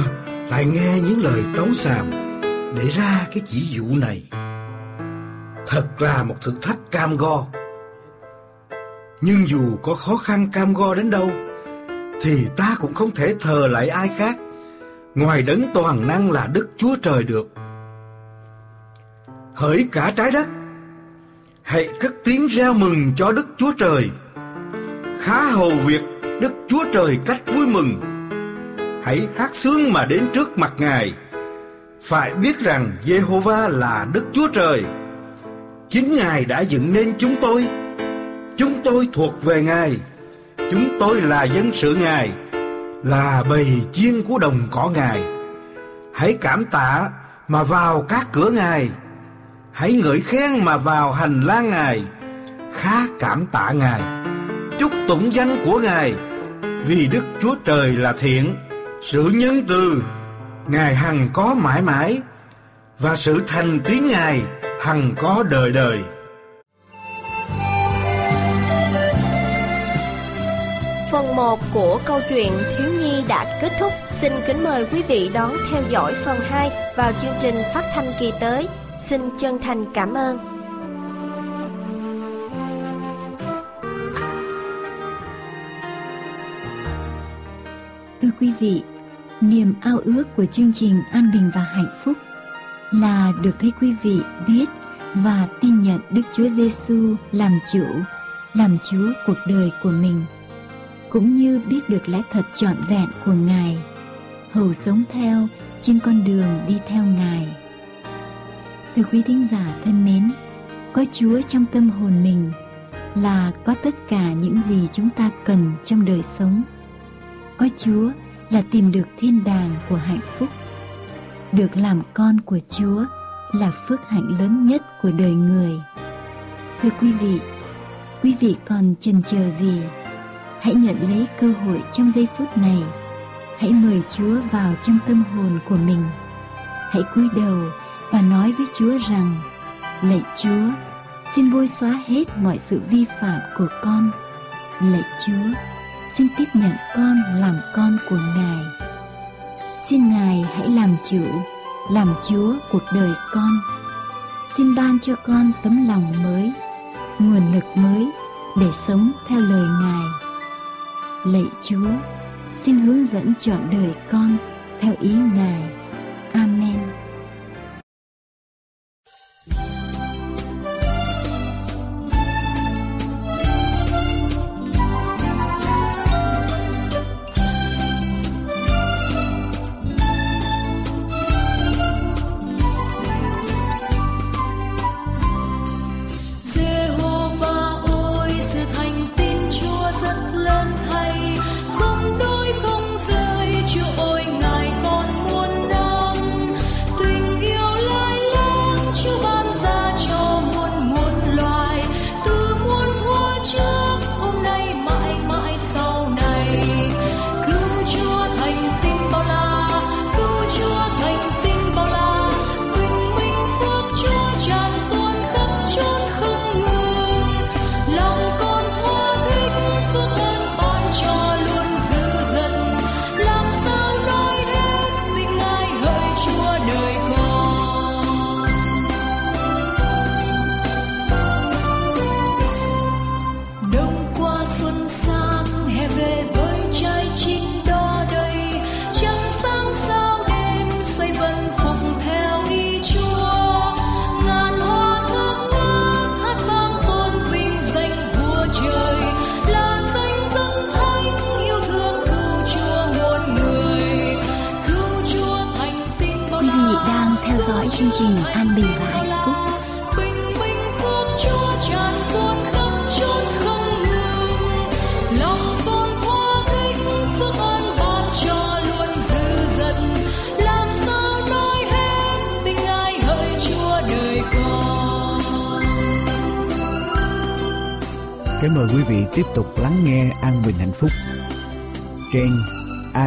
lại nghe những lời tấu xàm để ra cái chỉ dụ này. Thật là một thử thách cam go. Nhưng dù có khó khăn cam go đến đâu, thì ta cũng không thể thờ lại ai khác ngoài đấng toàn năng là Đức Chúa Trời được. Hỡi cả trái đất, hãy cất tiếng reo mừng cho Đức Chúa Trời. Khá hầu việc Đức Chúa Trời cách vui mừng. Hãy hát sướng mà đến trước mặt Ngài. Phải biết rằng Jehovah là Đức Chúa Trời. Chính Ngài đã dựng nên chúng tôi. Chúng tôi thuộc về Ngài. Chúng tôi là dân sự Ngài, là bầy chiên của đồng cỏ ngài hãy cảm tạ mà vào các cửa ngài hãy ngợi khen mà vào hành lang ngài khá cảm tạ ngài chúc tụng danh của ngài vì đức chúa trời là thiện, sự nhân từ ngài hằng có mãi mãi và sự thành tiếng ngài hằng có đời đời Phần 1 của câu chuyện Thiếu Nhi đã kết thúc. Xin kính mời quý vị đón theo dõi phần 2 vào chương trình phát thanh kỳ tới. Xin chân thành cảm ơn. Thưa quý vị, niềm ao ước của chương trình An Bình và Hạnh Phúc là được thấy quý vị biết và tin nhận Đức Chúa Giêsu làm chủ, làm Chúa cuộc đời của mình cũng như biết được lẽ thật trọn vẹn của Ngài, hầu sống theo trên con đường đi theo Ngài. Thưa quý thính giả thân mến, có Chúa trong tâm hồn mình là có tất cả những gì chúng ta cần trong đời sống. Có Chúa là tìm được thiên đàng của hạnh phúc. Được làm con của Chúa là phước hạnh lớn nhất của đời người. Thưa quý vị, quý vị còn chần chờ gì? Hãy nhận lấy cơ hội trong giây phút này. Hãy mời Chúa vào trong tâm hồn của mình. Hãy cúi đầu và nói với Chúa rằng: Lạy Chúa, xin bôi xóa hết mọi sự vi phạm của con. Lạy Chúa, xin tiếp nhận con làm con của Ngài. Xin Ngài hãy làm chủ, làm Chúa cuộc đời con. Xin ban cho con tấm lòng mới, nguồn lực mới để sống theo lời Ngài lạy Chúa, xin hướng dẫn chọn đời con theo ý Ngài. Amen.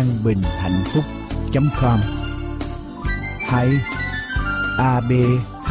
anbinhhạnhphúc.com hay abhp.us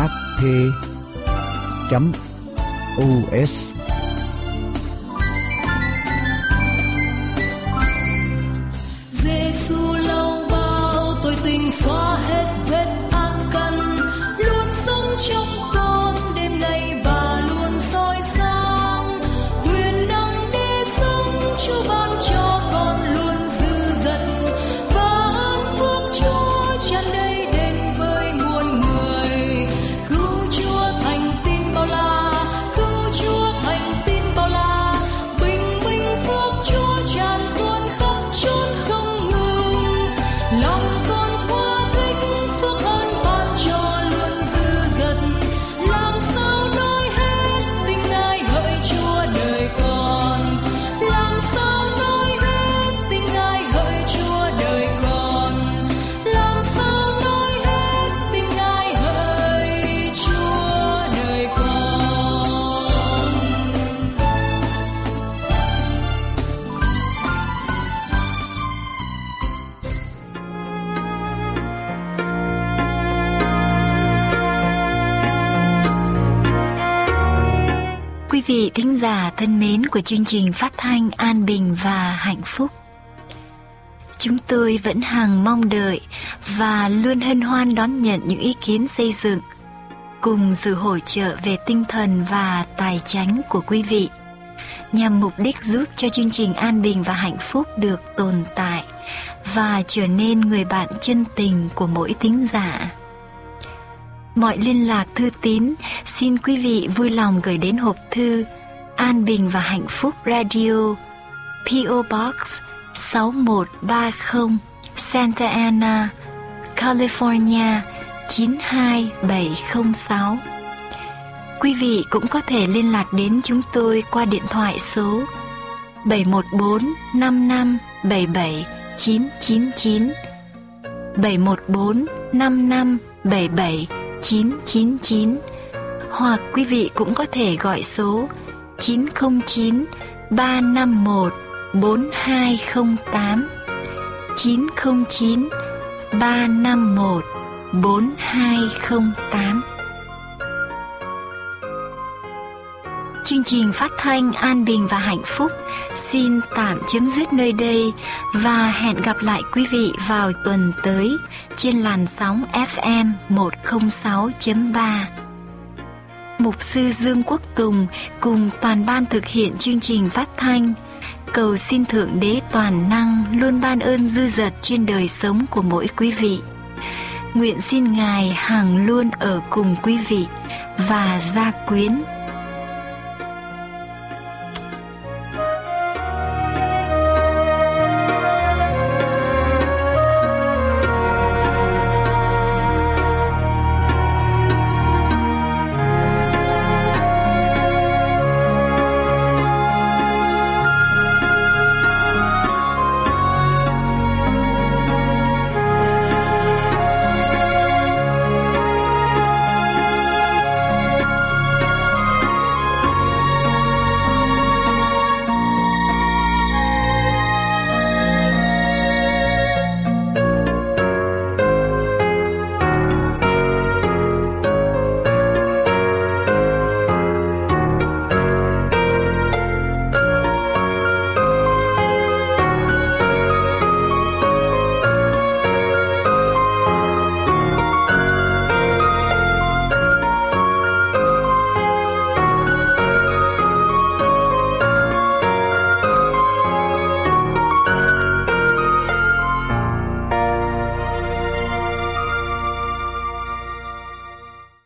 thân mến của chương trình phát thanh An Bình và Hạnh Phúc. Chúng tôi vẫn hàng mong đợi và luôn hân hoan đón nhận những ý kiến xây dựng, cùng sự hỗ trợ về tinh thần và tài chánh của quý vị, nhằm mục đích giúp cho chương trình an bình và hạnh phúc được tồn tại và trở nên người bạn chân tình của mỗi tín giả. Mọi liên lạc thư tín, xin quý vị vui lòng gửi đến hộp thư An Bình và Hạnh Phúc Radio PO Box 6130 Santa Ana, California 92706 Quý vị cũng có thể liên lạc đến chúng tôi qua điện thoại số 714 55 77 999 714 55 77 999 hoặc quý vị cũng có thể gọi số 909 351 4208 909 351 4208 Chương trình phát thanh An Bình và Hạnh Phúc xin tạm chấm dứt nơi đây và hẹn gặp lại quý vị vào tuần tới trên làn sóng FM 106.3. Mục sư Dương Quốc Tùng cùng toàn ban thực hiện chương trình phát thanh cầu xin Thượng Đế toàn năng luôn ban ơn dư dật trên đời sống của mỗi quý vị. Nguyện xin Ngài hằng luôn ở cùng quý vị và gia quyến